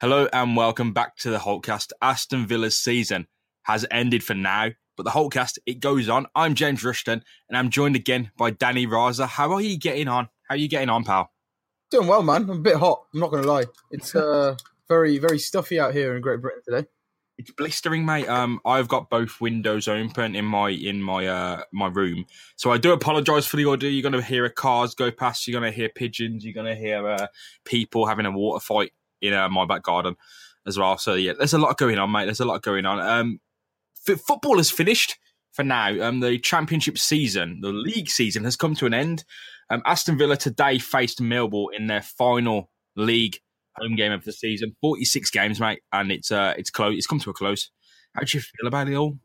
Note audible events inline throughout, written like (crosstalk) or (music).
Hello and welcome back to the Holtecast. Aston Villa's season has ended for now, but the Holtecast, it goes on. I'm James Rushton and I'm joined again by Dani Raza. How are you getting on? How are you getting on, pal? Doing well, man. I'm a bit hot. I'm not going to lie. It's uh, (laughs) very, very stuffy out here in Great Britain today. It's blistering, mate. Um, I've got both windows open in my in my uh my room, so I do apologise for the audio. You're going to hear cars go past. You're going to hear pigeons. You're going to hear uh, people having a water fight in uh, my back garden as well. So yeah, there's a lot going on, mate. There's a lot going on. Um, f- football has finished for now. Um, the championship season, the league season, has come to an end. Um, Aston Villa today faced Millwall in their final league home game of the season. 46 games, mate, and it's uh it's close. It's come to a close. How do you feel about it all?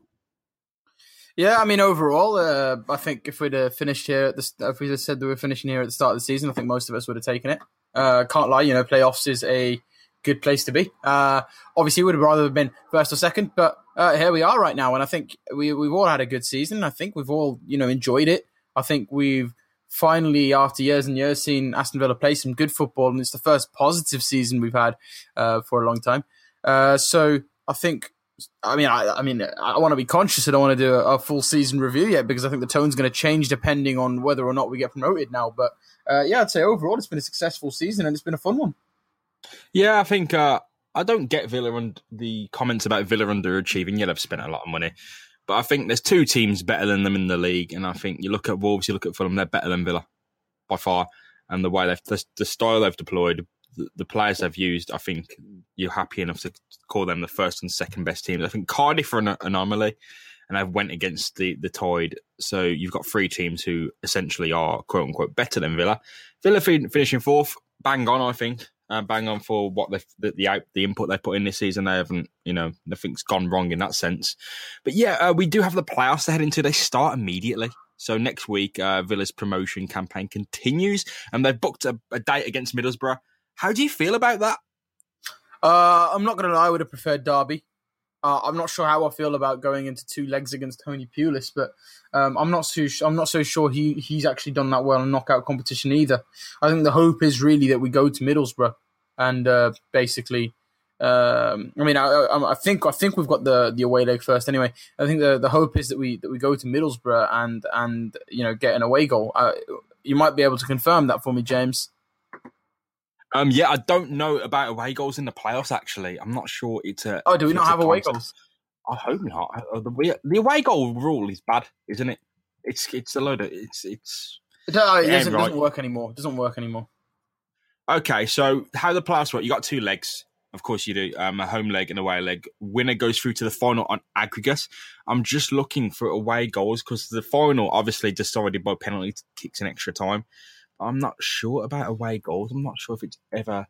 Yeah, I mean, overall, uh, I think if we'd have finished here at the, if we just said we are finishing here at the start of the season, I think most of us would have taken it. Uh, can't lie, you know, playoffs is a good place to be. Uh, obviously, would have rather been first or second, but uh, here we are right now, and I think we we've all had a good season. I think we've all you know enjoyed it. I think we've finally, after years and years, seen Aston Villa play some good football, and it's the first positive season we've had uh, for a long time. Uh, so I think. I mean, I, I mean, I want to be conscious. I don't want to do a, a, full season review yet because I think the tone's going to change depending on whether or not we get promoted now. But uh, yeah, I'd say overall it's been a successful season and it's been a fun one. Yeah, I think uh, I don't get Villa and the comments about Villa underachieving. Yeah, they've spent a lot of money, but I think there's two teams better than them in the league, and I think you look at Wolves, you look at Fulham, they're better than Villa by far, and the way they've the, the style they've deployed, the, players they've used, I think you're happy enough to call them the first and second best teams. I think Cardiff are an anomaly, and I've went against the the Tide, so you've got three teams who essentially are quote unquote better than Villa. Villa finishing fourth, bang on, I think uh, bang on for what the the, the the input they put in this season. They haven't, you know, nothing's gone wrong in that sense. But yeah, uh, we do have the playoffs to head into. They start immediately. So next week, uh, Villa's promotion campaign continues, and they've booked a, a date against Middlesbrough. How do you feel about that? Uh, I'm not going to lie, I would have preferred Derby. Uh, I'm not sure how I feel about going into two legs against Tony Pulis, but um, I'm not so I'm not so sure he he's actually done that well in knockout competition either. I think the hope is really that we go to Middlesbrough and uh, basically. Um, I mean, I, I, think I think we've got the, the away leg first. Anyway, I think the, the hope is that we that we go to Middlesbrough and and you know get an away goal. Uh, you might be able to confirm that for me, James. Um, yeah, I don't know about away goals in the playoffs. Actually, I'm not sure it's a. Oh, do we not have away goals? I hope not. Uh, the, the away goal rule is bad, isn't it? It's it's a load of it's it's. It, doesn't, it right. doesn't work anymore. It doesn't work anymore. Okay, so how the playoffs work? You got two legs. Of course, you do um, a home leg and away leg. Winner goes through to the final on aggregate. I'm just looking for away goals because the final obviously decided by penalty kicks in extra time. I'm not sure about away goals. I'm not sure if it's ever.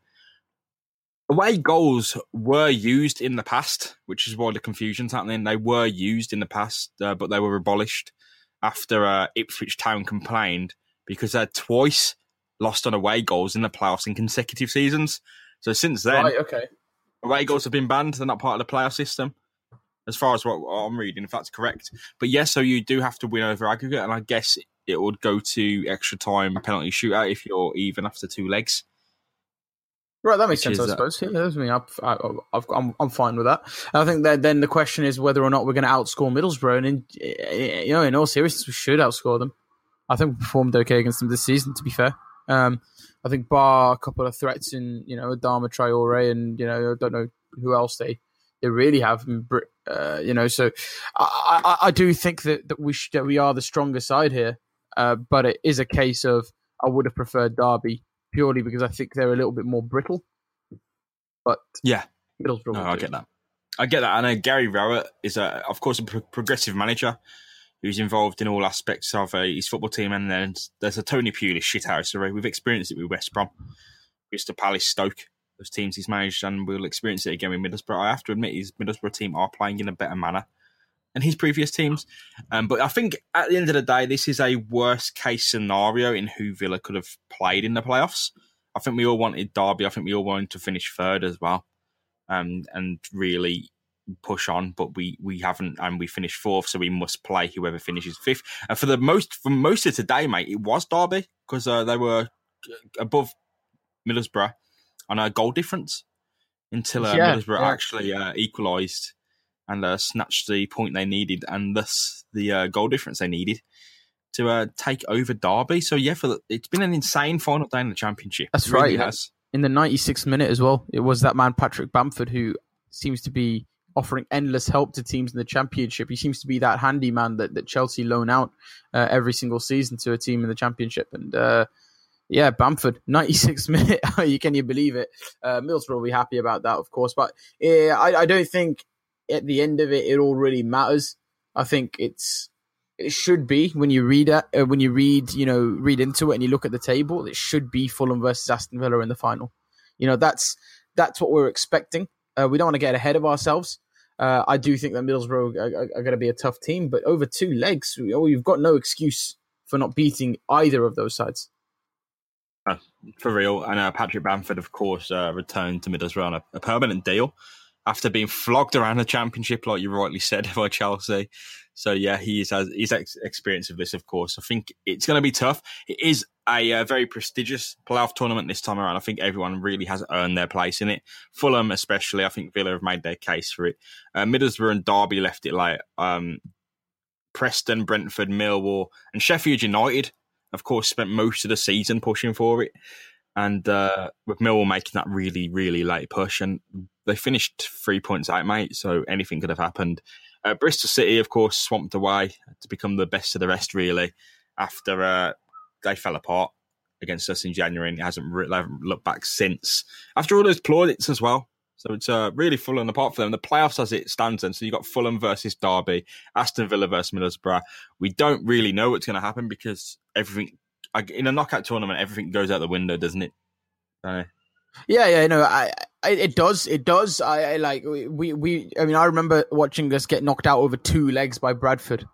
Away goals were used in the past, which is why the confusion's happening. They were used in the past, uh, but they were abolished after uh, Ipswich Town complained because they twice lost on away goals in the playoffs in consecutive seasons. So since then, right, okay. away goals have been banned. They're not part of the playoff system, as far as what I'm reading, if that's correct. But yes, yeah, so you do have to win over aggregate, and I guess it would go to extra time penalty shootout if you're even after two legs. Right, that makes sense. I suppose. Yeah, I mean, I, am I'm fine with that. And I think that then the question is whether or not we're going to outscore Middlesbrough, and in, you know, in all seriousness, we should outscore them. I think we performed okay against them this season. To be fair, um, I think bar a couple of threats in, you know, Adama Traore, and you know, I don't know who else they they really have. Uh, you know, so I, I, I do think that that we should, that we are the stronger side here. Uh, but it is a case of I would have preferred Derby purely because I think they're a little bit more brittle. But yeah, Middlesbrough. No, I get that. I get that. I know Gary Rowett is, a, of course, a pro- progressive manager who's involved in all aspects of uh, his football team. And then there's a Tony Pulis shithouse. So we've experienced it with West Brom, Crystal Palace, Stoke, those teams he's managed, and we'll experience it again with Middlesbrough. I have to admit, his Middlesbrough team are playing in a better manner and his previous teams. Um, but I think at the end of the day, this is a worst case scenario in who Villa could have played in the playoffs. I think we all wanted Derby. I think we all wanted to finish third as well, um, and really push on. But we we haven't, and we finished fourth, so we must play whoever finishes fifth. And for the most for most of today, mate, it was Derby because uh, they were above Middlesbrough on a goal difference. until uh, Yeah, Middlesbrough yeah. actually uh, equalised and uh, snatched the point they needed and thus the uh, goal difference they needed to uh, take over Derby. So yeah, for the, it's been an insane final day in the championship. That's It really right. Has. in the 96th minute as well. It was that man Patrick Bamford who seems to be offering endless help to teams in the championship. He seems to be that handyman that, that Chelsea loan out uh, every single season to a team in the championship. And uh, yeah, Bamford, (laughs) 96th minute. (laughs) you can you believe it? Uh, Mills will be happy about that, of course. But yeah, I, I don't think at the end of it it all really matters. I think it's it should be when you read it, uh, when you read, you know, read into it and you look at the table, it should be Fulham versus Aston Villa in the final. You know, that's that's what we're expecting. Uh, we don't want to get ahead of ourselves. Uh, I do think that Middlesbrough are, are, are going to be a tough team, but over two legs, oh, you've got no excuse for not beating either of those sides. for real. And uh, Patrick Bamford, of course, uh, returned to Middlesbrough on a, a permanent deal after being flogged around the championship, like you rightly said, (laughs) by Chelsea. So yeah, he's has he's ex- experience of this, of course. I think it's going to be tough. It is a uh, very prestigious playoff tournament this time around. I think everyone really has earned their place in it. Fulham, especially, I think Villa have made their case for it. Uh, Middlesbrough and Derby left it late. Um, Preston, Brentford, Millwall, and Sheffield United, of course, spent most of the season pushing for it. And uh, with Millwall making that really, really late push, and they finished three points out, mate. So anything could have happened. Uh, Bristol City, of course, swamped away to become the best of the rest, really, after uh, they fell apart against us in January, and it hasn't re- haven't looked back since. After all those plaudits as well. So it's uh, really falling apart for them. The playoffs as it stands, then. So you've got Fulham versus Derby, Aston Villa versus Middlesbrough. We don't really know what's going to happen because everything in a knockout tournament, everything goes out the window, doesn't it? It? Yeah, yeah, no, I, I it does, it does. I, I like we, we. I mean, I remember watching us get knocked out over two legs by Bradford.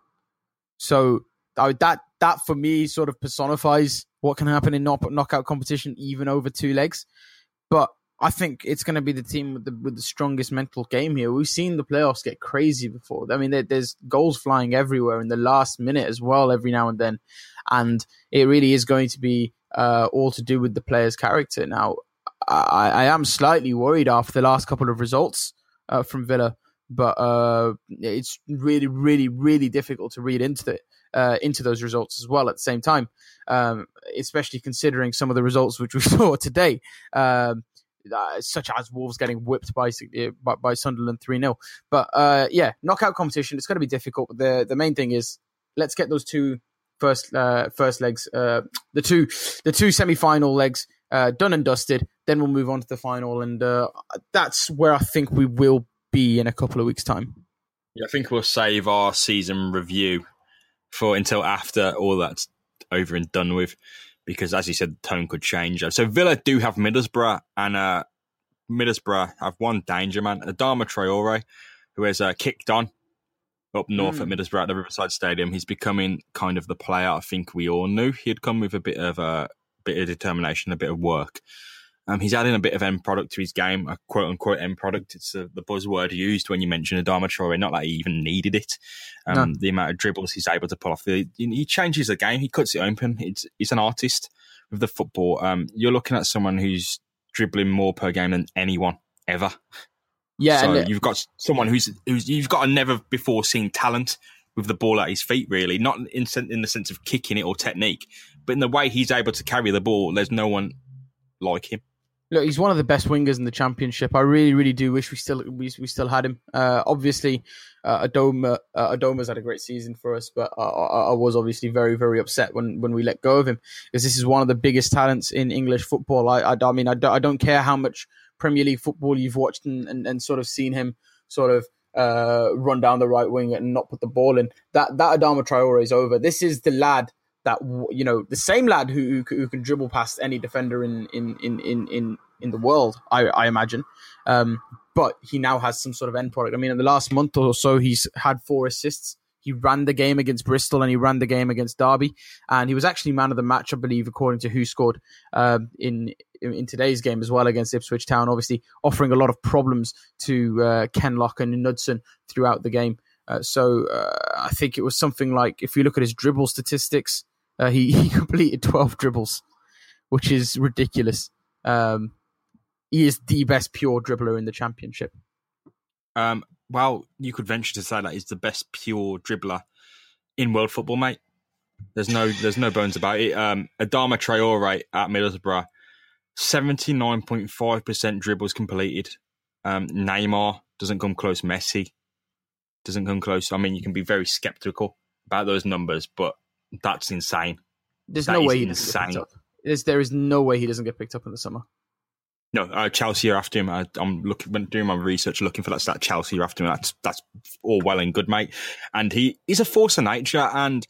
So that that for me sort of personifies what can happen in knock, knockout competition, even over two legs. But I think it's going to be the team with the with the strongest mental game here. We've seen the playoffs get crazy before. I mean, there, there's goals flying everywhere in the last minute as well, every now and then, and it really is going to be uh, all to do with the player's character. Now, I, I am slightly worried after the last couple of results uh, from Villa, but uh, it's really, really, really difficult to read into it. Uh, into those results as well at the same time, um, especially considering some of the results which we (laughs) saw today, um, uh, such as Wolves getting whipped by by, by Sunderland three 0 But uh, yeah, knockout competition it's going to be difficult. But the the main thing is let's get those two first uh, first legs, uh, the two the two semi final legs uh, done and dusted. Then we'll move on to the final, and uh, that's where I think we will be in a couple of weeks' time. Yeah, I think we'll save our season review for until after all that's over and done with, because as you said, the tone could change. So Villa do have Middlesbrough, and uh, Middlesbrough have one danger man, Adama Traore, who has uh, kicked on up north Mm. at Middlesbrough at the Riverside Stadium. He's becoming kind of the player I think we all knew he'd come with a bit of a bit of determination, a bit of work. Um, he's adding a bit of end product to his game, a quote unquote end product. It's uh, the buzzword used when you mention Adama Traore, not that he even needed it. Um, No. The amount of dribbles he's able to pull off, the, he changes the game, he cuts it open. It's, he's an artist with the football. Um, you're looking at someone who's dribbling more per game than anyone ever. Yeah, so you've got someone who's who's you've got a never before seen talent with the ball at his feet. Really, not in in the sense of kicking it or technique, but in the way he's able to carry the ball. There's no one like him. Look, he's one of the best wingers in the championship. I really, really do wish we still we, we still had him. Uh, obviously, uh, Adomah uh, Adomah's had a great season for us, but I, I, I was obviously very, very upset when, when we let go of him because this is one of the biggest talents in English football. I, I, I mean, I don't, I don't care how much Premier League football you've watched and, and, and sort of seen him sort of uh, run down the right wing and not put the ball in. That that Adama Traore is over. This is the lad that you know the same lad who who, can dribble past any defender in in in in in, in the world. I, I imagine, um, but he now has some sort of end product. I mean, in the last month or so, he's had four assists. He ran the game against Bristol and he ran the game against Derby, and he was actually man of the match, I believe, according to who scored um, in in today's game as well against Ipswich Town. Obviously, offering a lot of problems to uh, Kenlock and Knudsen throughout the game. Uh, so uh, I think it was something like if you look at his dribble statistics, uh, he, (laughs) he completed 12 dribbles, which is ridiculous. Um, he is the best pure dribbler in the championship. Um, well, you could venture to say that he's the best pure dribbler in world football, mate. There's no there's no bones about it. Um, Adama Traore at Middlesbrough, seventy nine point five percent dribbles completed. Um, Neymar doesn't come close. Messi doesn't come close. I mean, you can be very skeptical about those numbers, but that's insane. There's That no way he doesn't get picked up. There's, there is no way he doesn't get picked up in the summer. No, uh, Chelsea are after him. I, I'm looking when doing my research, looking for that stat. Chelsea are after him. That's that's all well and good, mate. And he he's a force of nature. And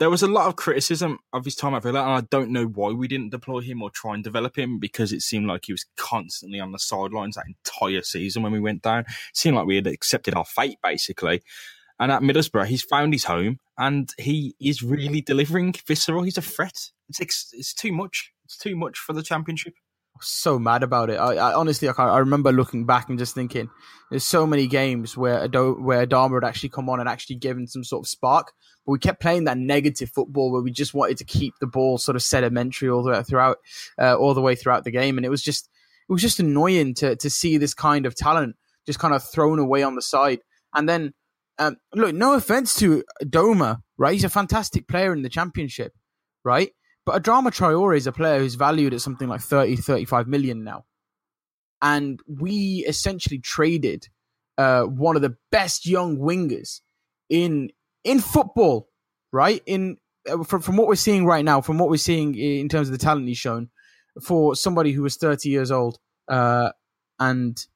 there was a lot of criticism of his time at Villa, and I don't know why we didn't deploy him or try and develop him because it seemed like he was constantly on the sidelines that entire season when we went down. It seemed like we had accepted our fate basically. And at Middlesbrough, he's found his home, and he is really delivering. Visceral, he's a threat. It's ex- it's too much. It's too much for the championship. So mad about it. I, I honestly, I, I remember looking back and just thinking, there's so many games where Ado, where Adama had actually come on and actually given some sort of spark, but we kept playing that negative football where we just wanted to keep the ball sort of sedimentary all the way throughout, uh, all the way throughout the game, and it was just, it was just annoying to to see this kind of talent just kind of thrown away on the side, and then. Um, look, no offense to Doma, right? He's a fantastic player in the championship, right? But Adama Traore is a player who's valued at something like 30, 35 million now. And we essentially traded uh, one of the best young wingers in in football, right? In uh, from, from what we're seeing right now, from what we're seeing in terms of the talent he's shown, for somebody who was 30 years old. Uh, and,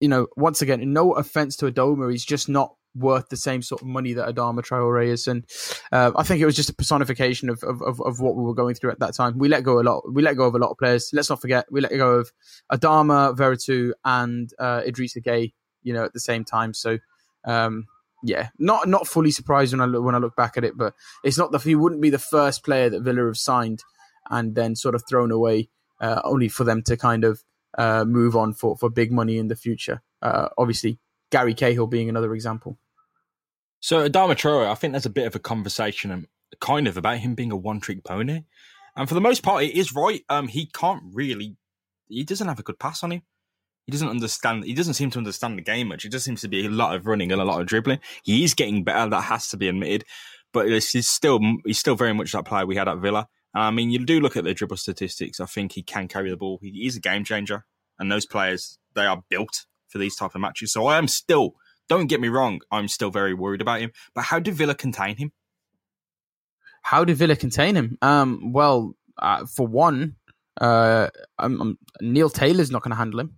you know, once again, no offense to Adomah, he's just not worth the same sort of money that Adama Traore is. And uh, I think it was just a personification of, of, of, of what we were going through at that time. We let go a lot. We let go of a lot of players. Let's not forget, we let go of Adama, Veretout, and uh, Idrissa Gueye. You know, at the same time. So, um, yeah, not not fully surprised when I look, when I look back at it, but it's not the he wouldn't be the first player that Villa have signed and then sort of thrown away, uh, only for them to kind of uh, move on for for big money in the future. Uh, obviously, Gary Cahill being another example. So Adama Traore, I think there's a bit of a conversation, um, kind of about him being a one-trick pony, and for the most part, it is right. Um, he can't really, he doesn't have a good pass on him. He doesn't understand. He doesn't seem to understand the game much. It just seems to be a lot of running and a lot of dribbling. He is getting better. That has to be admitted, but he's still he's still very much that player we had at Villa. I mean, you do look at the dribble statistics. I think he can carry the ball. He is a game changer, and those players they are built for these type of matches. So I am still don't get me wrong, I'm still very worried about him. But how did Villa contain him? How did Villa contain him? Um, well, uh, for one, uh, I'm, I'm, Neil Taylor's not going to handle him.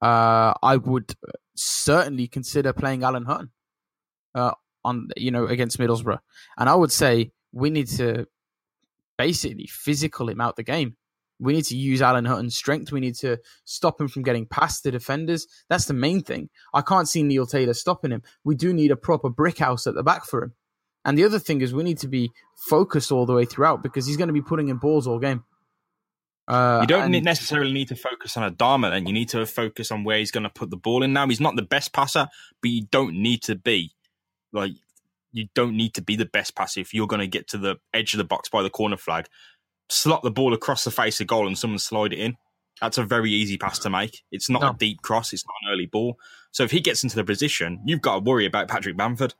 Uh, I would certainly consider playing Alan Hutton uh, on you know against Middlesbrough, and I would say we need to basically physical him out the game. We need to use Alan Hutton's strength. We need to stop him from getting past the defenders. That's the main thing. I can't see Neil Taylor stopping him. We do need a proper brick house at the back for him. And the other thing is we need to be focused all the way throughout because he's going to be putting in balls all game. Uh, you don't and- need- necessarily need to focus on Adama, then you need to focus on where he's going to put the ball in. Now he's not the best passer, but you don't need to be like you don't need to be the best passer if you're going to get to the edge of the box by the corner flag, slot the ball across the face of goal, and someone slide it in. That's a very easy pass to make. It's not No. a deep cross. It's not an early ball. So if he gets into the position, you've got to worry about Patrick Bamford,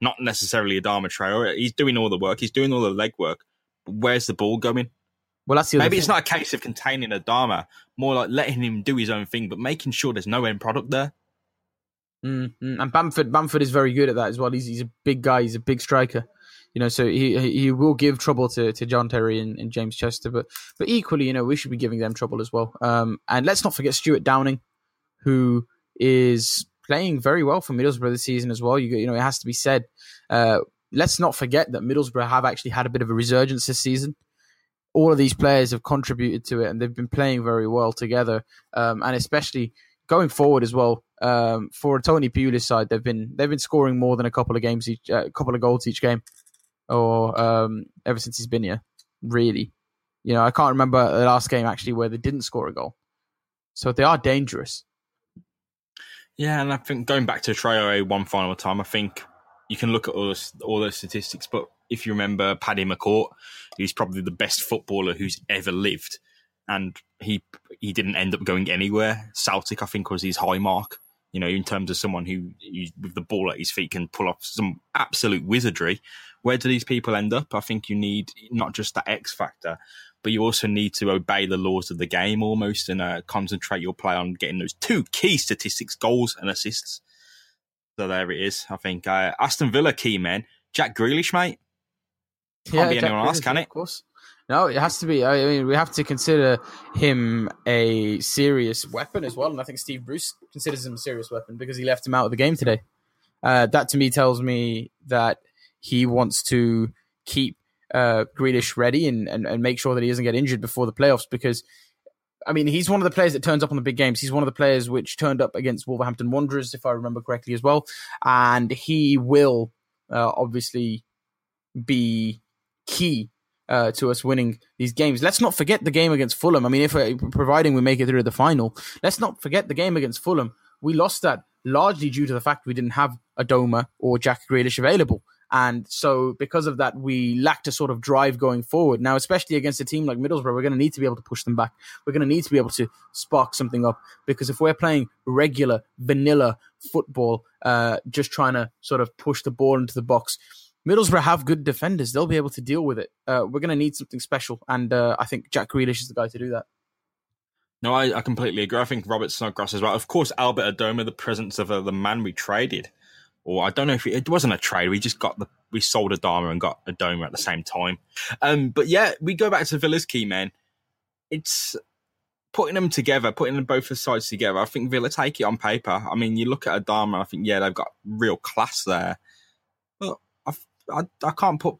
not necessarily Adama Traore. He's doing all the work. He's doing all the leg work. Where's the ball going? well, that's the Maybe thing. it's not a case of containing Adama, more like letting him do his own thing, but making sure there's no end product there. Mm, mm. And Bamford, Bamford is very good at that as well. He's he's a big guy. He's a big striker. You know, so he he will give trouble to, to John Terry and, and James Chester, but but equally, you know, we should be giving them trouble as well. Um, and let's not forget Stuart Downing, who is playing very well for Middlesbrough this season as well. You you know, it has to be said. Uh, let's not forget that Middlesbrough have actually had a bit of a resurgence this season. All of these players have contributed to it, and they've been playing very well together. Um, and especially going forward as well. Um, for Tony Pulis side, they've been they've been scoring more than a couple of games each, a couple of goals each game, or um, ever since he's been here. Really, you know, I can't remember the last game actually where they didn't score a goal. So they are dangerous. Yeah, and I think going back to Traore one final time, I think you can look at all those, all those statistics, but if you remember Paddy McCourt, he's probably the best footballer who's ever lived, and he he didn't end up going anywhere. Celtic, I think, was his high mark. You know, in terms of someone who, who with the ball at his feet can pull off some absolute wizardry. Where do these people end up? I think you need not just that X factor, but you also need to obey the laws of the game almost and uh, concentrate your play on getting those two key statistics: goals and assists. So there it is. I think uh, Aston Villa key men, Jack Grealish, mate. Can't Yeah, be Jack anyone else, can it? Of course. No, it has to be. I mean, we have to consider him a serious weapon as well, and I think Steve Bruce considers him a serious weapon because he left him out of the game today. Uh, that to me tells me that he wants to keep uh, Grealish ready and, and, and make sure that he doesn't get injured before the playoffs because. I mean, he's one of the players that turns up on the big games. He's one of the players which turned up against Wolverhampton Wanderers, if I remember correctly, as well. And he will uh, obviously be key uh, to us winning these games. Let's not forget the game against Fulham. I mean, if uh, providing we make it through the final, let's not forget the game against Fulham. We lost that largely due to the fact we didn't have Adomah or Jack Grealish available. And so, because of that, we lacked a sort of drive going forward. Now, especially against a team like Middlesbrough, we're going to need to be able to push them back. We're going to need to be able to spark something up because if we're playing regular, vanilla football, uh, just trying to sort of push the ball into the box, Middlesbrough have good defenders. They'll be able to deal with it. Uh, we're going to need something special, and uh, I think Jack Grealish is the guy to do that. No, I, I completely agree. I think Robert Snodgrass as well. Of course, Albert Adomah, the presence of uh, the man we traded, or I don't know if it, it wasn't a trade. We just got the we sold Adama and got a Adomah at the same time. Um, but yeah, we go back to Villa's key man. It's putting them together, putting them both sides together. I think Villa take it on paper. I mean, you look at Adama. I think yeah, they've got real class there. But I, I, I can't put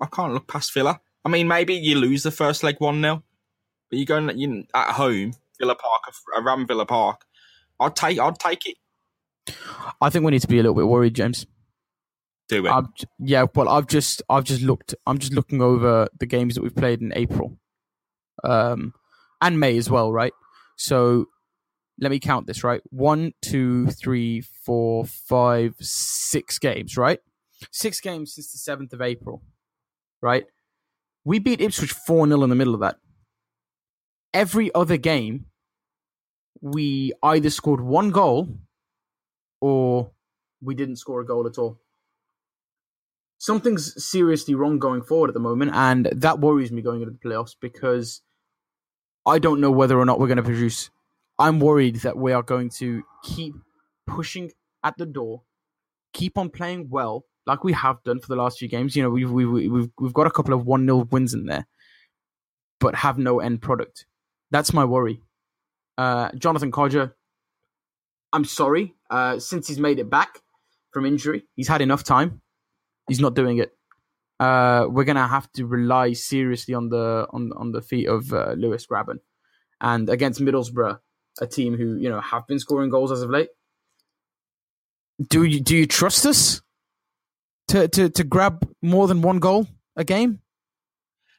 I can't look past Villa. I mean, maybe you lose the first leg one 0 but you're going you, at home, Villa Park, around Villa Park. I'd take I'd take it. I think we need to be a little bit worried, James. Do it. I've, yeah, well, I've just I've just looked. I'm just looking over the games that we've played in April, um, and May as well, right? So let me count this, right? One, two, three, four, five, six games, right? Six games since the seventh of April, right? We beat Ipswich four 0 in the middle of that. Every other game, we either scored one goal or we didn't score a goal at all something's seriously wrong going forward at the moment, and that worries me going into the playoffs because I don't know whether or not we're going to produce. I'm worried that we are going to keep pushing at the door, keep on playing well like we have done for the last few games. You know, we've we've we've we've got a couple of one 0 wins in there, but have no end product. That's my worry. Uh, Jonathan Kodjia, I'm sorry. Uh, since he's made it back from injury, he's had enough time he's not doing it. Uh, we're gonna have to rely seriously on the on on the feet of uh, Lewis Grabban, and against Middlesbrough, a team who you know have been scoring goals as of late. Do you do you trust us to to to grab more than one goal a game?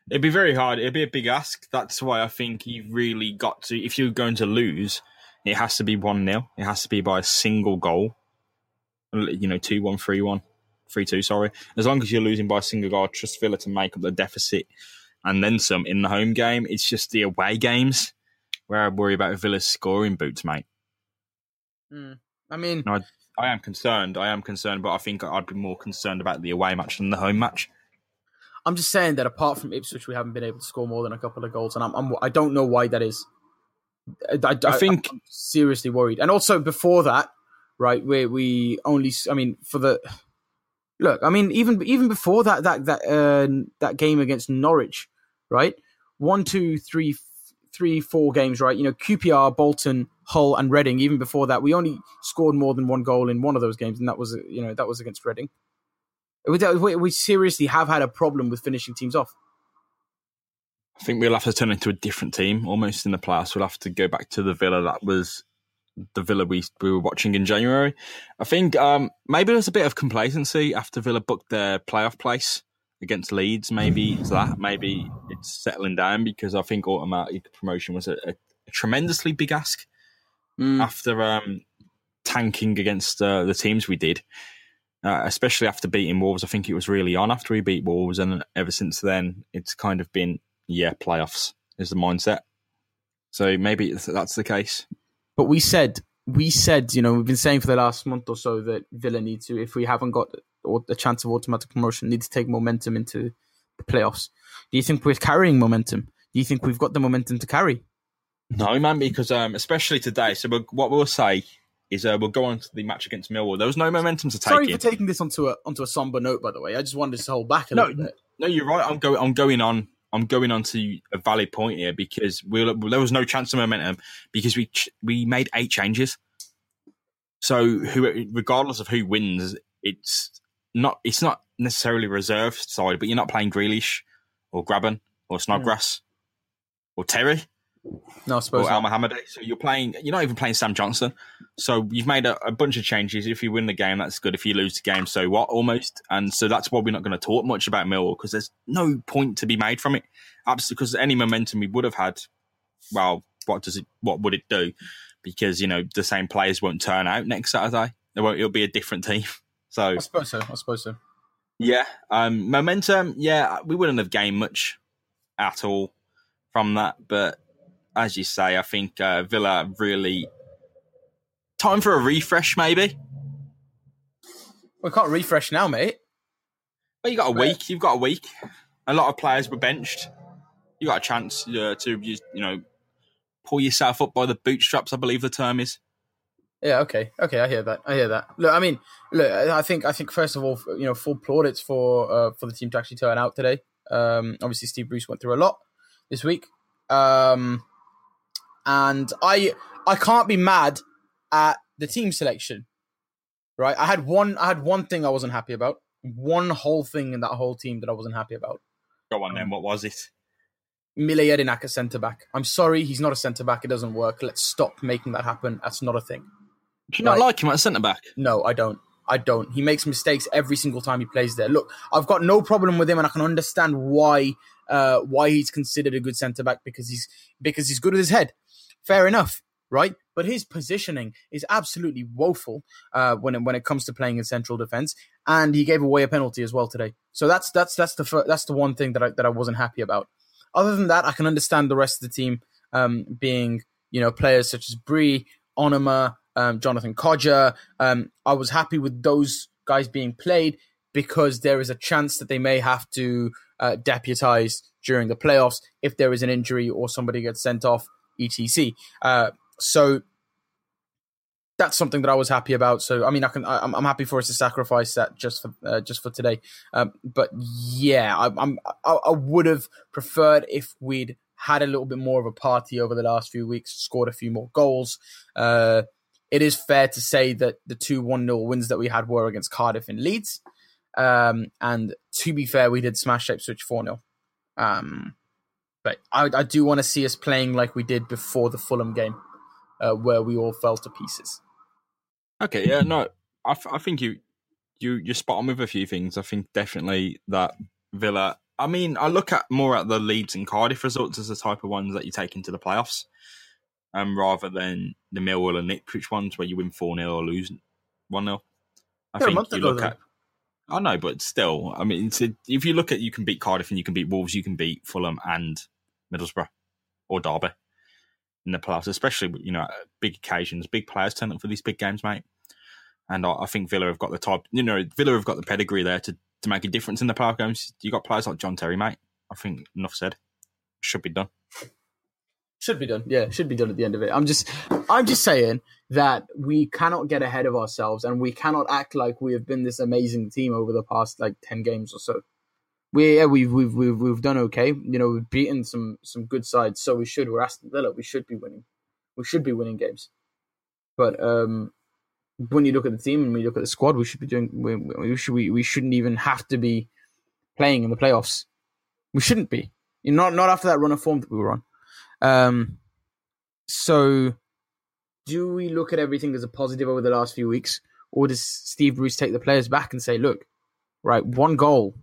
It'd be very hard. It'd be a big ask. That's why I think you've really got to. If you're going to lose, it has to be one 0 It has to be by a single goal. You know, two one, three one. 3 2, sorry. As long as you're losing by a single goal, I trust Villa to make up the deficit and then some in the home game. It's just the away games where I worry about Villa's scoring boots, mate. Mm. I mean, I, I am concerned. I am concerned, but I think I'd be more concerned about the away match than the home match. I'm just saying that apart from Ipswich, we haven't been able to score more than a couple of goals, and I'm, I'm I don't know why that is. I, I, I think I'm seriously worried, and also before that, right, where we only, I mean, for the look, I mean, even even before that that that uh, that game against Norwich, right? One, two, three, three, four games, right? You know, QPR, Bolton, Hull, and Reading. Even before that, we only scored more than one goal in one of those games, and that was you know that was against Reading. We, we seriously have had a problem with finishing teams off. I think we'll have to turn into a different team almost in the playoffs. We'll have to go back to the Villa that was the Villa we we were watching in January. I think um, maybe there's a bit of complacency after Villa booked their playoff place against Leeds. Maybe it's that. Maybe it's settling down because I think automatic promotion was a, a, a tremendously big ask mm. after um, tanking against uh, the teams we did. Uh, especially after beating Wolves, I think it was really on after we beat Wolves, and ever since then, it's kind of been yeah, playoffs is the mindset. So maybe that's the case. But we said we said, you know, we've been saying for the last month or so that Villa need to, if we haven't got a chance of automatic promotion, need to take momentum into the playoffs. Do you think we're carrying momentum? Do you think we've got the momentum to carry? No, man, because um, especially today. So we'll, what we'll say is uh, we'll go on to the match against Millwall. There was no momentum to take. Sorry in. for taking this onto a onto a somber note, by the way. I just wanted to hold back a no, little bit. No, you're right. I'm going. I'm going on. I'm going on to a valid point here because we there was no chance of momentum because we we made eight changes. So who, regardless of who wins, it's not it's not necessarily reserved side, but you're not playing Grealish or Grabban or Snodgrass mm. or Terry. No, I suppose or Elmohamady. So you're playing. You're not even playing Sam Johnson. So you've made a, a, bunch of changes. If you win the game, that's good. If you lose the game, so what? Almost. And so that's why we're not going to talk much about Millwall because there's no point to be made from it. Absolutely, because any momentum we would have had, well, what does it? What would it do? Because you know the same players won't turn out next Saturday. It won't. It'll be a different team. (laughs) So I suppose so. I suppose so. Yeah. Um, momentum. Yeah, we wouldn't have gained much at all from that, but as you say, I think uh, Villa really time for a refresh, maybe. We can't refresh now, mate. Well, you got a week. You've got a week. A lot of players were benched. You got a chance uh, to you know pull yourself up by the bootstraps. I believe the term is. Yeah. Okay. Okay. I hear that. I hear that. Look, I mean, look. I think. I think first of all, you know, full plaudits for uh, for the team to actually turn out today. Um, obviously, Steve Bruce went through a lot this week. Um, and I I can't be mad at the team selection. Right? I had one I had one thing I wasn't happy about. One whole thing in that whole team that I wasn't happy about. Go on then, what was it? Mile Jedinak, a centre back. I'm sorry, he's not a centre back. It doesn't work. Let's stop making that happen. That's not a thing. Do you not like him at centre back? No, I don't. I don't. He makes mistakes every single time he plays there. Look, I've got no problem with him, and I can understand why uh, why he's considered a good centre back because he's because he's good with his head fair enough, right? But his positioning is absolutely woeful uh, when it, when it comes to playing in central defense, and he gave away a penalty as well today. So that's that's that's the fir- that's the one thing that I that I wasn't happy about. Other than that, I can understand the rest of the team um, being you know players such as Bree, Onomah, um, Jonathan Kodjia. Um, I was happy with those guys being played because there is a chance that they may have to uh, deputize during the playoffs if there is an injury or somebody gets sent off etc. Uh, so that's something that I was happy about. So I mean, I can I, am happy for us to sacrifice that just for uh, just for today. Um, but yeah, I, I'm I, I would have preferred if we'd had a little bit more of a party over the last few weeks, scored a few more goals. Uh, it is fair to say that the two one 0 wins that we had were against Cardiff and Leeds. Um, and to be fair, we did smash Ipswich four 0 um, but I, I do want to see us playing like we did before the Fulham game, uh, where we all fell to pieces. Okay, yeah, no, I, I think you you you're spot on with a few things. I think definitely that Villa. I mean, I look at more at the Leeds and Cardiff results as the type of ones that you take into the playoffs, um, rather than the Millwall and Ipswich ones where you win four 0 or lose one 0 I yeah, think you look at. I know, but still, I mean, if you look at you can beat Cardiff and you can beat Wolves, you can beat Fulham and Middlesbrough or Derby in the playoffs, especially you know big occasions, big players turn up for these big games, mate. And I, I, think Villa have got the type, you know, Villa have got the pedigree there to, to make a difference in the playoff games. You got players like John Terry, mate. I think enough said. Should be done. Should be done. Yeah, should be done at the end of it. I'm just, I'm just saying that we cannot get ahead of ourselves, and we cannot act like we have been this amazing team over the past like ten games or so we yeah, we've we've we've we've done okay. You know, we've beaten some some good sides, so we should. We're Aston Villa. We should be winning. We should be winning games. But um, when you look at the team and we look at the squad, we should be doing. We, we should we, we shouldn't even have to be playing in the playoffs. We shouldn't be. you Not not after that run of form that we were on. Um, so, do we look at everything as a positive over the last few weeks, or does Steve Bruce take the players back and say, "Look, right, one goal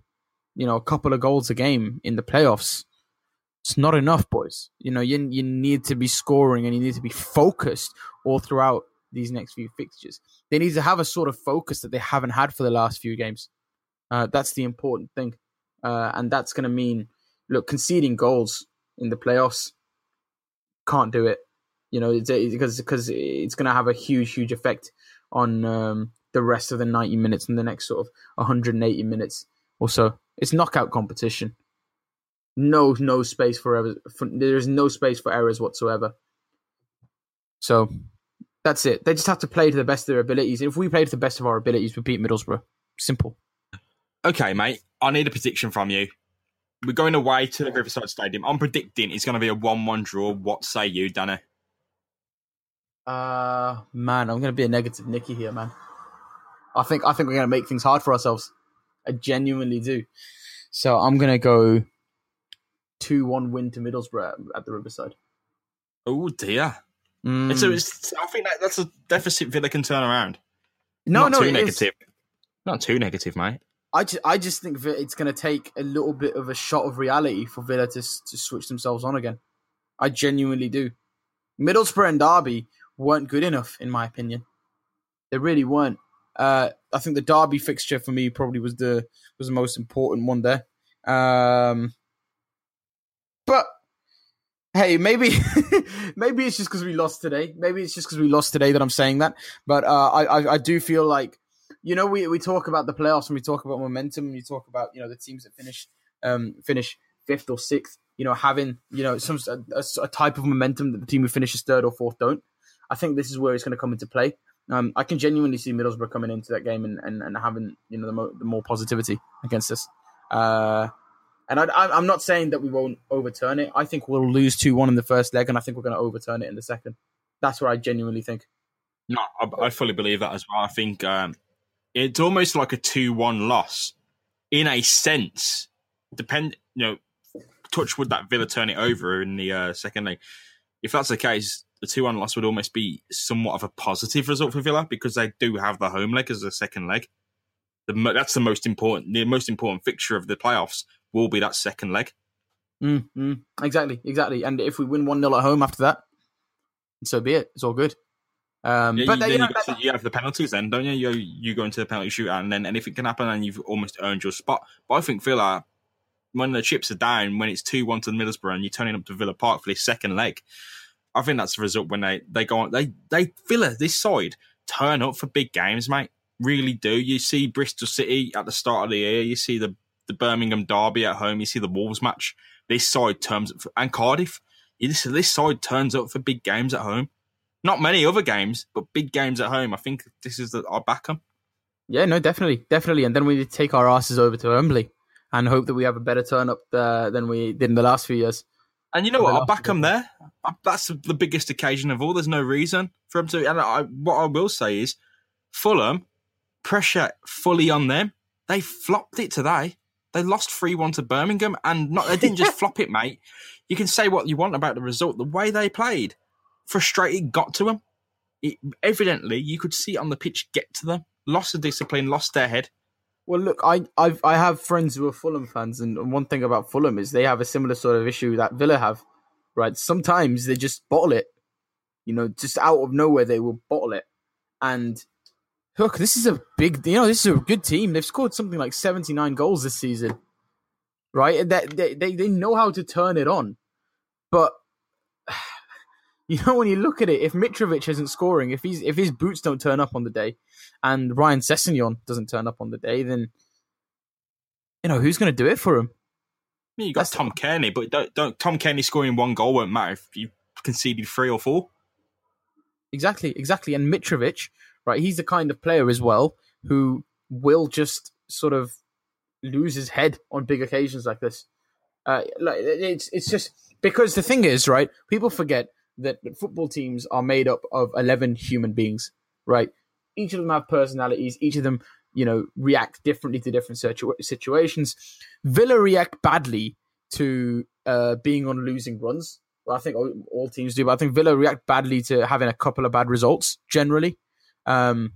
you know, a couple of goals a game in the playoffs. It's not enough, boys. You know, you you need to be scoring and you need to be focused all throughout these next few fixtures. They need to have a sort of focus that they haven't had for the last few games. Uh, that's the important thing, uh, and that's going to mean look conceding goals in the playoffs. can't do it. You know, because because it's going to have a huge huge effect on um, the rest of the 90 minutes and the next sort of 180 minutes or so. It's knockout competition. No, no space for errors. There's no space for errors whatsoever. So that's it. They just have to play to the best of their abilities. If we play to the best of our abilities, we beat Middlesbrough. Simple. Okay, mate. I need a prediction from you. We're going away to the Riverside Stadium. I'm predicting it's going to be a 1 1 draw. What say you, Dani? Uh, man, I'm going to be a negative Nicky here, man. I think I think we're going to make things hard for ourselves. I genuinely do. So I'm going to go 2 1 win to Middlesbrough at the Riverside. Oh, dear. Mm. It's a, it's, I think that, that's a deficit Villa can turn around. no, Not no, too it is. negative. Not too negative, mate. I just, I just think that it's going to take a little bit of a shot of reality for Villa to to switch themselves on again. I genuinely do. Middlesbrough and Derby weren't good enough, in my opinion. They really weren't. Uh, I think the Derby fixture for me probably was the was the most important one there. Um, but hey, maybe (laughs) maybe it's just because we lost today. Maybe it's just because we lost today that I'm saying that. But uh, I, I I do feel like you know, we, we talk about the playoffs and we talk about momentum and we talk about, you know, the teams that finish um, finish fifth or sixth, you know, having, you know, some a, a type of momentum that the team who finishes third or fourth don't. I think this is where it's going to come into play. Um, I can genuinely see Middlesbrough coming into that game and, and, and having, you know, the, mo- the more positivity against us. Uh, and I, I'm not saying that we won't overturn it. I think we'll lose 2 1 in the first leg, and I think we're going to overturn it in the second. That's what I genuinely think. No, I, I fully believe that as well. I think um, it's almost like a two-one loss in a sense. Depend, you know, touch wood that Villa turn it over in the uh, second leg. If that's the case, the two-one loss would almost be somewhat of a positive result for Villa because they do have the home leg as a second leg. The, that's the most important. The most important fixture of the playoffs will be that second leg. Mm, mm, exactly, exactly. And if we win 1 0 at home after that, so be it. It's all good. Um, Yeah, but you, then you know, you, got to- you have the penalties, then don't you? You you go into the penalty shootout, and then anything can happen, and you've almost earned your spot. But I think Villa, when the chips are down, when it's two one to Middlesbrough, and you're turning up to Villa Park for this second leg, I think that's the result when they they go on. They they Villa this side turn up for big games, mate. Really do. You see Bristol City at the start of the year. You see the the Birmingham Derby at home. You see the Wolves match. This side turns up for, and Cardiff. This this side turns up for big games at home. Not many other games, but big games at home. I think this is the, our Backham. yeah, no, definitely, definitely. And then we take our asses over to Wembley and hope that we have a better turn up uh, than we did in the last few years. And you know what? I'll back them there. That's the biggest occasion of all. There's no reason for them to. And I, what I will say is, Fulham pressure fully on them. They flopped it today. They lost three one to Birmingham, and not they didn't just (laughs) flop it, mate. You can say what you want about the result. The way they played, frustrated, got to them. It, evidently, you could see it on the pitch get to them. Lost the discipline, lost their head. Well, look, I I've, I have friends who are Fulham fans, and one thing about Fulham is they have a similar sort of issue that Villa have. Right, sometimes they just bottle it. You know, just out of nowhere they will bottle it. And look, this is a big, you know, this is a good team. They've scored something like seventy nine goals this season. Right, and that they, they they know how to turn it on, but you know when you look at it, if Mitrovic isn't scoring, if he's if his boots don't turn up on the day, and Ryan Sessegnon doesn't turn up on the day, then you know who's going to do it for him? I mean, you got That's- Tom Cairney, but don't, don't Tom Cairney scoring one goal won't matter if you conceded three or four. Exactly, exactly. And Mitrovic, right? He's the kind of player as well who will just sort of lose his head on big occasions like this. Uh, like it's it's just because the thing is, right? People forget that football teams are made up of eleven human beings, right? Each of them have personalities. Each of them, you know, react differently to different situ- situations. Villa react badly to uh, being on losing runs. Well, I think all, all teams do, but I think Villa react badly to having a couple of bad results generally. Um,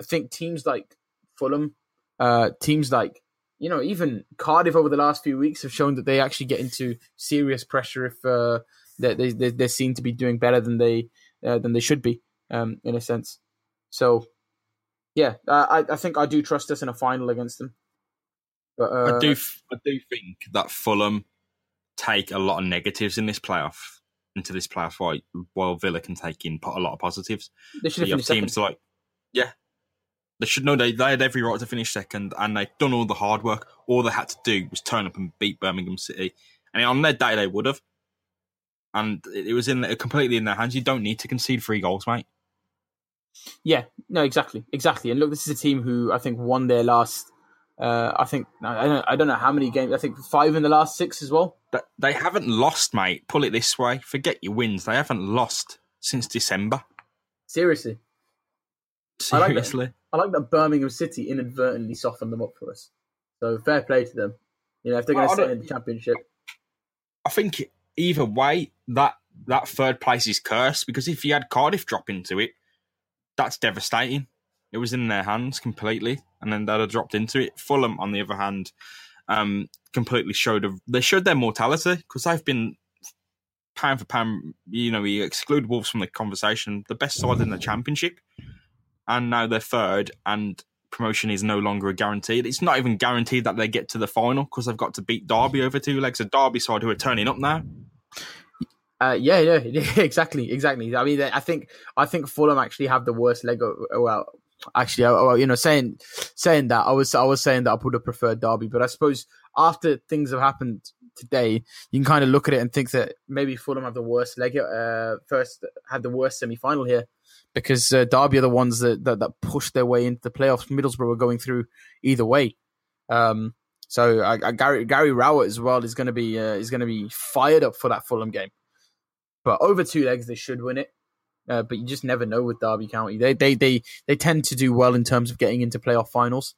I think teams like Fulham, uh, teams like you know even Cardiff over the last few weeks have shown that they actually get into serious pressure if uh, they, they they they seem to be doing better than they uh, than they should be um, in a sense. So yeah, I I think I do trust us in a final against them. But uh, I do, f- I do think that Fulham take a lot of negatives in this playoff. into this playoff fight, while Villa can take in a lot of positives. They should have you have finished teams second. like, yeah, they should know they, they had every right to finish second, and they've done all the hard work. All they had to do was turn up and beat Birmingham City, and on their day they would have. And it was in completely in their hands. You don't need to concede three goals, mate. Yeah, no, exactly, exactly. And look, this is a team who I think won their last. Uh, I think I don't, I don't know how many games. I think five in the last six as well. But they haven't lost, mate. Pull it this way. Forget your wins. They haven't lost since December. Seriously, I like that. Seriously. I like that Birmingham City inadvertently softened them up for us. So fair play to them. You know, if they're going to stay in the championship, I think either way, that that third place is cursed because if you had Cardiff drop into it, that's devastating. It was in their hands completely, and then they'd have dropped into it. Fulham, on the other hand, um, completely showed a, they showed their mortality because they've been pound for pound. You know, you exclude Wolves from the conversation, the best side in the championship, and now they're third, and promotion is no longer a guaranteed. It's not even guaranteed that they get to the final because they've got to beat Derby over two legs. A Derby side who are turning up now. uh, yeah, yeah, (laughs) exactly, exactly. I mean, I think I think Fulham actually have the worst leg. Of, well, actually, well, you know, saying saying that, I was I was saying that I would have preferred Derby, but I suppose after things have happened today, you can kind of look at it and think that maybe Fulham have the worst leg. Uh, first had the worst semi final here because uh, Derby are the ones that, that that pushed their way into the playoffs. Middlesbrough were going through either way. Um, so I, I, Gary Gary Rowett as well is going to be uh, is going to be fired up for that Fulham game. But over two legs, they should win it. Uh, but you just never know with Derby County. They they they they tend to do well in terms of getting into playoff finals.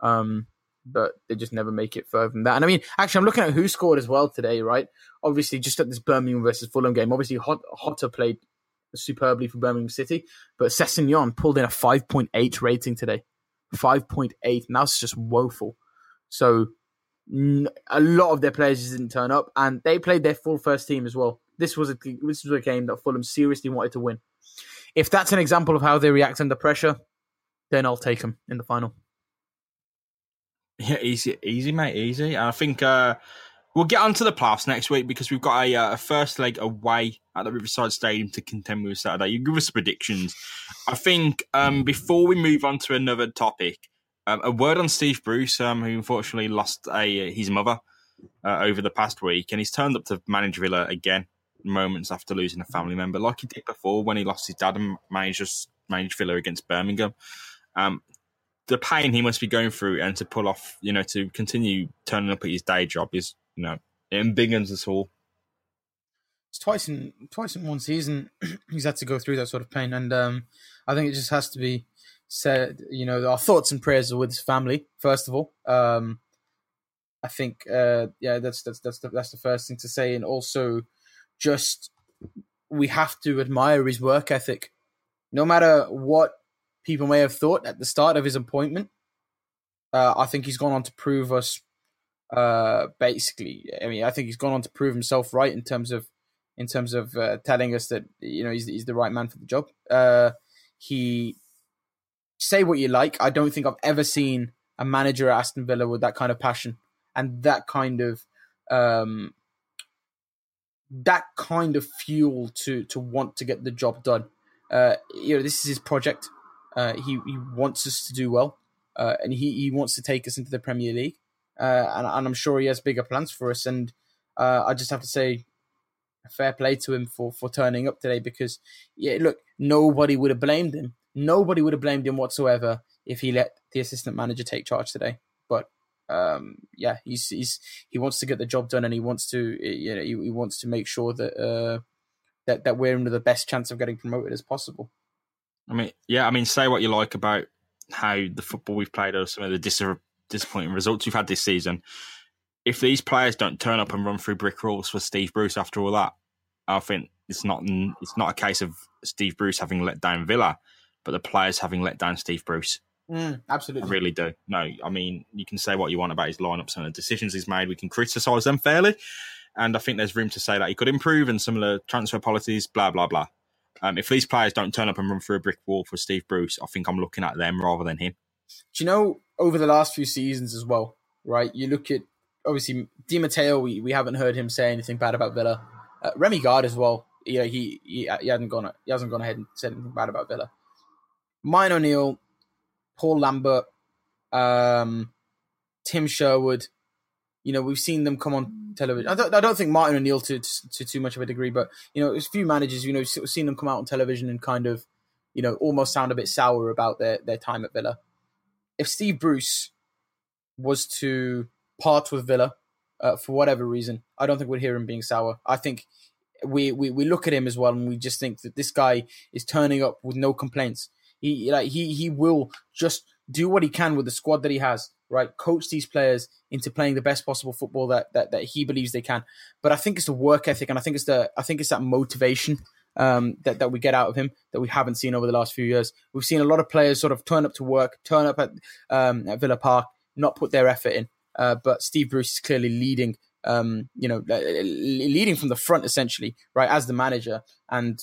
Um, but they just never make it further than that. And I mean, actually, I'm looking at who scored as well today, right? Obviously, just at this Birmingham versus Fulham game, obviously Hot, Jota played superbly for Birmingham City, but Sessegnon pulled in a 5.8 rating today. 5.8, and that's just woeful. So a lot of their players didn't turn up, and they played their full first team as well. This was a this was a game that Fulham seriously wanted to win. If that's an example of how they react under pressure, then I'll take them in the final. Yeah, easy, easy, mate, easy. I think uh, we'll get onto the playoffs next week because we've got a, uh, a first leg away at the Riverside Stadium to contend with Saturday. You give us predictions. I think um, before we move on to another topic, um, a word on Steve Bruce, um, who unfortunately lost a his mother uh, over the past week, and he's turned up to manage Villa again moments after losing a family member, like he did before when he lost his dad and managed managed Villa against Birmingham. Um, the pain he must be going through and to pull off, you know, to continue turning up at his day job is, know, it embiggens us all. It's twice in twice in one season (clears throat) he's had to go through that sort of pain, and um, I think it just has to be said. You know, our thoughts and prayers are with his family first of all. Um, I think, uh, yeah, that's that's that's the, that's the first thing to say, and also just we have to admire his work ethic, no matter what people may have thought at the start of his appointment. Uh, I think he's gone on to prove us. Uh, basically, I mean, I think he's gone on to prove himself right in terms of in terms of uh, telling us that you know he's he's the right man for the job. Uh, he say what you like. I don't think I've ever seen a manager at Aston Villa with that kind of passion and that kind of um, that kind of fuel to to want to get the job done. Uh, you know, this is his project. Uh, he he wants us to do well, uh, and he, he wants to take us into the Premier League. Uh, and, and I'm sure he has bigger plans for us. And uh, I just have to say, fair play to him for for turning up today because yeah, look, nobody would have blamed him. Nobody would have blamed him whatsoever if he let the assistant manager take charge today. But um, yeah, he's he's he wants to get the job done and he wants to you know he, he wants to make sure that uh, that that we're under the best chance of getting promoted as possible. I mean, yeah, I mean, say what you like about how the football we've played or some of the dis- disappointing results we've had this season. If these players don't turn up and run through brick walls for Steve Bruce after all that, I think it's not it's not a case of Steve Bruce having let down Villa, but the players having let down Steve Bruce. Mm, I absolutely. really do. No, I mean, you can say what you want about his lineups and the decisions he's made. We can criticise them fairly. And I think there's room to say that he could improve and some of the transfer policies, blah, blah, blah. Um, if these players don't turn up and run through a brick wall for Steve Bruce, I think I'm looking at them rather than him. Do you know over the last few seasons as well, right? You look at obviously Di Matteo, we, we haven't heard him say anything bad about Villa. Uh, Remi Garde as well. yeah, he, he he hasn't gone he hasn't gone ahead and said anything bad about Villa. Mine O'Neill, Paul Lambert, um, Tim Sherwood. You know, we've seen them come on television. I don't, I don't think Martin O'Neill to, to, to too much of a degree, but you know, there's a few managers. You know, we've seen them come out on television and kind of, you know, almost sound a bit sour about their their time at Villa. If Steve Bruce was to part with Villa uh, for whatever reason, I don't think we'd hear him being sour. I think we, we we look at him as well, and we just think that this guy is turning up with no complaints. He like he he will just do what he can with the squad that he has. Right, coach these players into playing the best possible football that that, that he believes they can. But I think it's the work ethic, and I think it's the I think it's that motivation um, that that we get out of him that we haven't seen over the last few years. We've seen a lot of players sort of turn up to work, turn up at um, at Villa Park, not put their effort in. Uh, but Steve Bruce is clearly leading, um, you know, leading from the front essentially, right, as the manager. And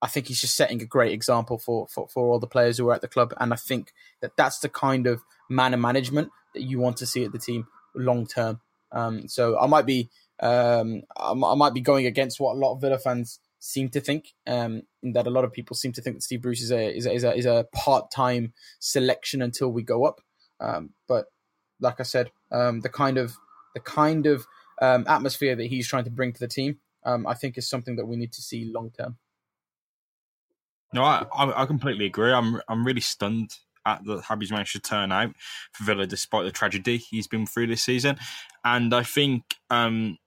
I think he's just setting a great example for, for, for all the players who are at the club. And I think that that's the kind of man and management that you want to see at the team long term. Um, so I might be, um, I, might be going against what a lot of Villa fans seem to think. Um, that a lot of people seem to think that Steve Bruce is a is a, is a, is a part time selection until we go up. Um, but like I said, um, the kind of the kind of um, atmosphere that he's trying to bring to the team, um, I think is something that we need to see long term. No, I, I completely agree. I'm I'm really stunned at the how he's managed to turn out for Villa despite the tragedy he's been through this season, and I think um,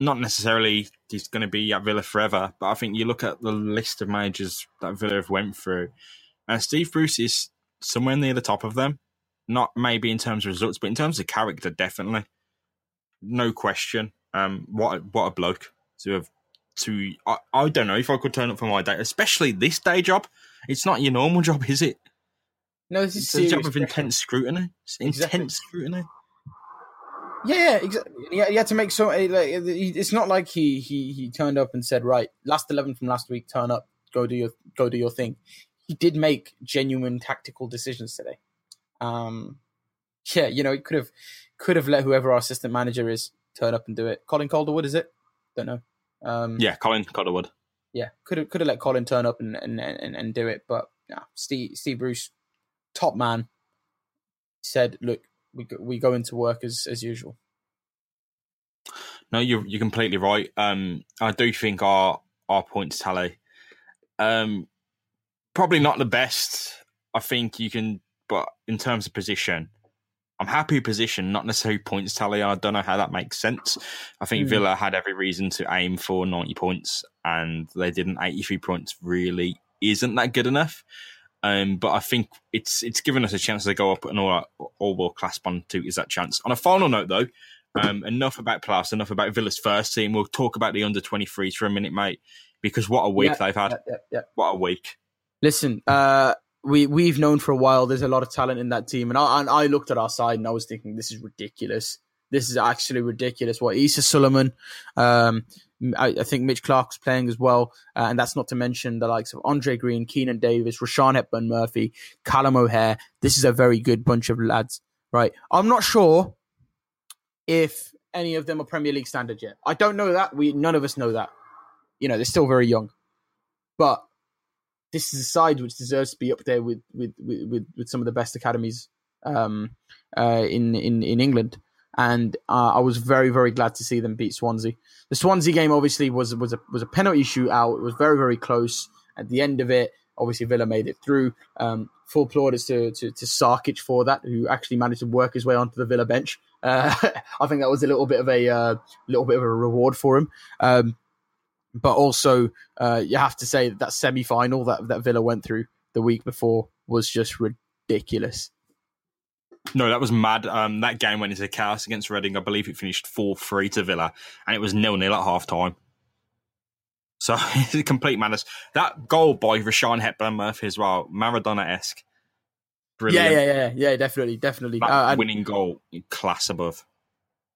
not necessarily he's going to be at Villa forever, but I think you look at the list of managers that Villa have went through, and Steve Bruce is somewhere near the top of them. Not maybe in terms of results, but in terms of character, definitely, no question. Um, what a, what a bloke to have to. I, I don't know if I could turn up for my day, especially this day job. It's not your normal job, is it? No, this is it's a job of intense scrutiny. It's Exactly. intense scrutiny. Yeah, yeah, exactly. Yeah, he had to make so. Like, it's not like he he he turned up and said, "Right, last eleven from last week, turn up, go do your go do your thing." He did make genuine tactical decisions today. Um, yeah, you know, he could have could have let whoever our assistant manager is turn up and do it. Colin Calderwood, is it? Don't know. Um, Yeah, Colin Calderwood. yeah, could have could have let Colin turn up and and, and, and do it, but yeah, Steve Steve Bruce, top man, said, "Look, we go, we go into work as as usual." No, you're you're completely right. Um, I do think our our points tally, um, probably not the best. I think you can, but in terms of position, I'm happy with position, not necessarily points tally. I don't know how that makes sense. I think Mm. Villa had every reason to aim for 90 points, and they didn't. 83 points really isn't that good enough. Um, but I think it's it's given us a chance to go up, and all all we'll clasp on to is that chance. On a final note, though, um, enough about Plus, enough about Villa's first team. We'll talk about the under 23s for a minute, mate, because what a week Yeah, they've had. Yeah, yeah. What a week. Listen, uh, we we've known for a while. There's a lot of talent in that team, and I and I looked at our side and I was thinking, this is ridiculous. This is actually ridiculous. What Easah Suliman, um, I, I think Mitch Clark's playing as well, uh, and that's not to mention the likes of Andre Green, Keinan Davis, Rushian Hepburn Murphy, Callum O'Hare. This is a very good bunch of lads, right? I'm not sure if any of them are Premier League standard yet. I don't know that. We none of us know that. You know, they're still very young, but this is a side which deserves to be up there with with with, with, with some of the best academies um, uh, in in in England. And uh, I was very very glad to see them beat Swansea. The Swansea game obviously was was a was a penalty shootout. It was very very close. At the end of it, obviously Villa made it through. Um, full plaudits to, to to Sarkic for that, who actually managed to work his way onto the Villa bench. Uh, (laughs) I think that was a little bit of a uh, little bit of a reward for him. Um, but also, uh, you have to say that that semi final that that Villa went through the week before was just ridiculous. No, that was mad. Um, that game went into chaos against Reading. I believe it finished 4 3 to Villa, and it was nil nil at half time. So (laughs) it's a complete madness. That goal by Rushian Hepburn Murphy as well, Maradona esque. Brilliant. Yeah, yeah, yeah, yeah, definitely, definitely. That Uh, winning goal, class above.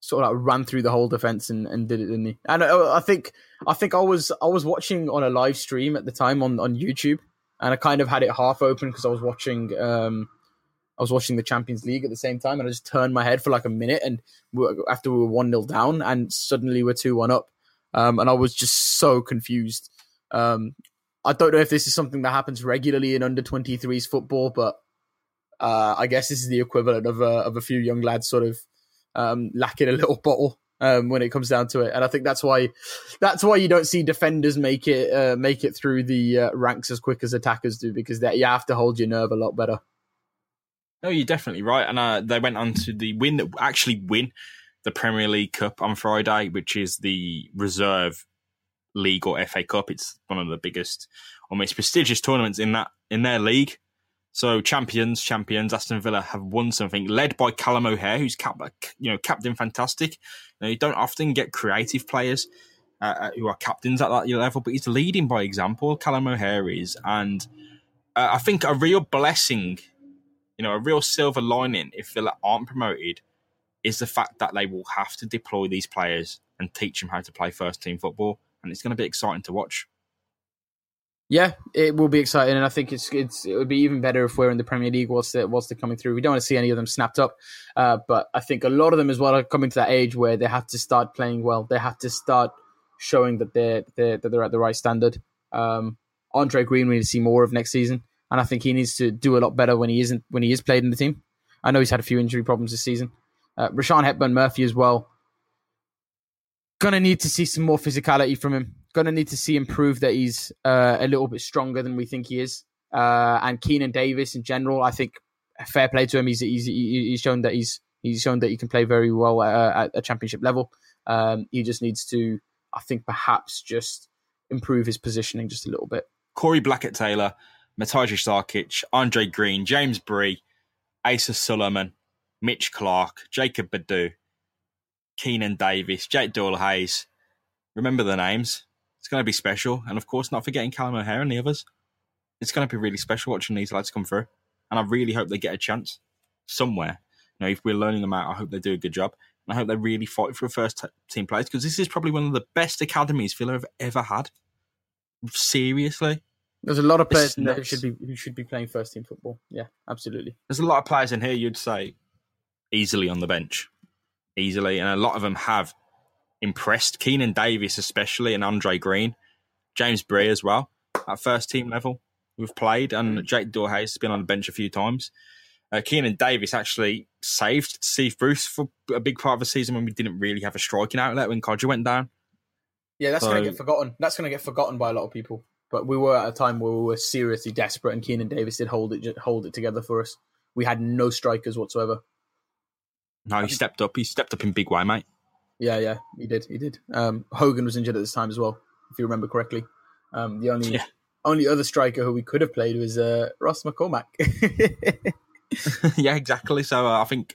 sort of like ran through the whole defense and, and did it, didn't he? And I, I think I think I was I was watching on a live stream at the time on, on YouTube, and I kind of had it half open because I was watching um I was watching the Champions League at the same time, and I just turned my head for like a minute, and after we were one 0 down, and suddenly we're two one up. um, and I was just so confused. Um, I don't know if this is something that happens regularly in under 23s football, but uh, I guess this is the equivalent of a, of a few young lads sort of um, lacking a little bottle um, when it comes down to it. And I think that's why that's why you don't see defenders make it uh, make it through the uh, ranks as quick as attackers do because you have to hold your nerve a lot better. No, you're definitely right. And uh, they went on to the win that actually win the Premier League Cup on Friday, which is the reserve league or FA Cup. It's one of the biggest, or most prestigious tournaments in that in their league. So champions, champions, Aston Villa have won something, led by Callum O'Hare, who's cap, you know captain fantastic. Now, you don't often get creative players uh, uh, who are captains at that level, but he's leading by example. Callum O'Hare is, and uh, I think a real blessing, you know, a real silver lining if Villa aren't promoted, is the fact that they will have to deploy these players and teach them how to play first team football, and it's going to be exciting to watch. Yeah, it will be exciting, and I think it's it's it would be even better if we're in the Premier League whilst they're, whilst they're coming through. We don't want to see any of them snapped up, uh, but I think a lot of them as well are coming to that age where they have to start playing well. They have to start showing that they're, they're that they're at the right standard. Um, Andre Green, we need to see more of next season, and I think he needs to do a lot better when he isn't when he is played in the team. I know he's had a few injury problems this season. Uh, Rushian Hepburn Murphy as well. Gonna need to see some more physicality from him to need to see him prove that he's uh, a little bit stronger than we think he is. Uh, and Keinan Davis in general, I think fair play to him. He's, he's he's shown that he's he's shown that he can play very well at, at a championship level. Um, he just needs to, I think, perhaps just improve his positioning just a little bit. Corey Blackett Taylor, Matija Sarkic, Andre Green, James Bree, Easah Suliman, Mitch Clark, Jacob Bedeau, Keinan Davis, Jake Doyle Hayes. Remember the names. It's going to be special. And of course, not forgetting Callum O'Hare and the others. It's going to be really special watching these lads come through. And I really hope they get a chance somewhere. You know, if we're learning them out, I hope they do a good job. And I hope they really fight for a first team place because this is probably one of the best academies Villa have ever had. Seriously. There's a lot of players in there who should be who should be playing first team football. Yeah, absolutely. There's a lot of players in here you'd say easily on the bench, easily, and a lot of them have impressed. Keinan Davis, especially, and Andre Green, James Bree as well at first team level. We've played, and mm. Jake Doyle has been on the bench a few times. Uh, Keinan Davis actually saved Steve Bruce for a big part of the season when we didn't really have a striking outlet when Kodjia went down. Yeah, that's so, going to get forgotten. That's going to get forgotten by a lot of people. But we were at a time where we were seriously desperate, and Keinan Davis did hold it hold it together for us. We had no strikers whatsoever. No, he stepped up. He stepped up in big way, mate. Yeah, yeah, he did. He did. Um, Hogan was injured at this time as well, if you remember correctly. Um, the only yeah. only other striker who we could have played was uh, Ross McCormack. (laughs) yeah, exactly. So uh, I think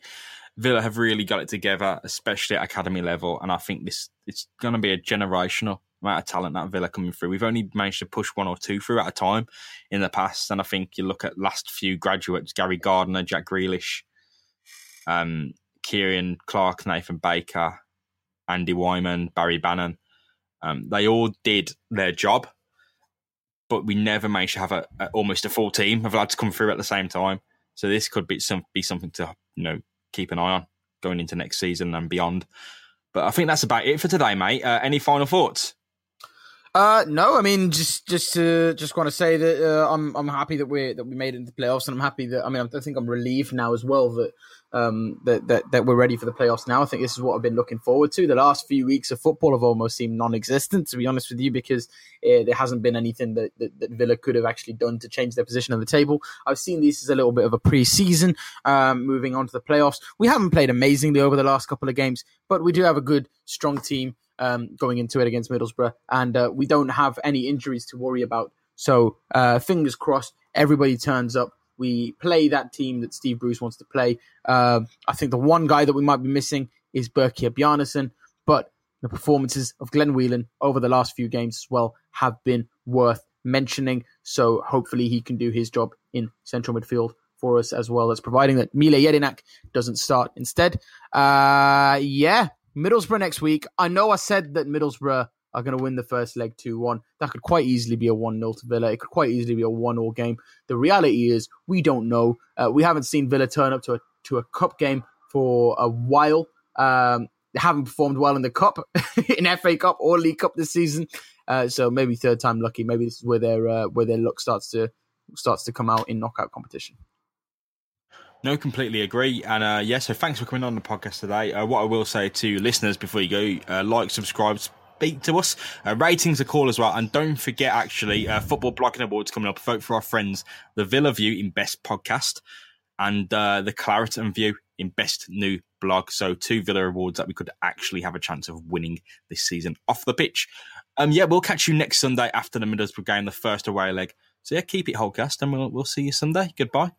Villa have really got it together, especially at academy level, and I think this it's going to be a generational amount of talent that Villa coming through. We've only managed to push one or two through at a time in the past, and I think you look at last few graduates: Gary Gardner, Jack Grealish, um, Ciaran Clark, Nathan Baker, Andy Weimann, Barry Bannan. Um, they all did their job, but we never managed to have a, a, almost a full team of lads come through at the same time. So this could be some be something to you know keep an eye on going into next season and beyond. But I think that's about it for today, mate. Uh, any final thoughts? Uh, no, I mean just just to just want to say that uh, I'm I'm happy that we that we made it into the playoffs, and I'm happy that I mean I think I'm relieved now as well that um, that, that that we're ready for the playoffs now. I think this is what I've been looking forward to. The last few weeks of football have almost seemed non-existent, to be honest with you, because uh, there hasn't been anything that, that, that, Villa could have actually done to change their position on the table. I've seen this as a little bit of a pre-season, um, moving on to the playoffs. We haven't played amazingly over the last couple of games, but we do have a good, strong team um, going into it against Middlesbrough, and uh, we don't have any injuries to worry about. So uh, fingers crossed, everybody turns up we play that team that Steve Bruce wants to play. Uh, I think the one guy that we might be missing is Birkir Bjarnason, but the performances of Glenn Whelan over the last few games as well have been worth mentioning. So hopefully he can do his job in central midfield for us as well as providing that Mile Jedinak doesn't start instead. Uh, yeah, Middlesbrough next week. I know I said that Middlesbrough are going to win the first leg 2 1. That could quite easily be a 1 0 to Villa. It could quite easily be a 1 0 game. The reality is, we don't know. Uh, we haven't seen Villa turn up to a, to a cup game for a while. Um, they haven't performed well in the cup, (laughs) in FA Cup or League Cup this season. Uh, so maybe third time lucky. Maybe this is where their uh, where their luck starts to starts to come out in knockout competition. No, completely agree. And uh, yeah, so thanks for coming on the podcast today. Uh, what I will say to listeners before you go, uh, like, subscribe, speak to us. Uh, ratings are cool as well. And don't forget, actually, uh, Football Blogging Awards coming up. Vote for our friends, the Villa View in Best Podcast and uh, the Clareton View in Best New Blog. So two Villa awards that we could actually have a chance of winning this season off the pitch. Um, yeah, we'll catch you next Sunday after the Middlesbrough game, the first away leg. So yeah, keep it Holtecast, and we'll we'll see you Sunday. Goodbye.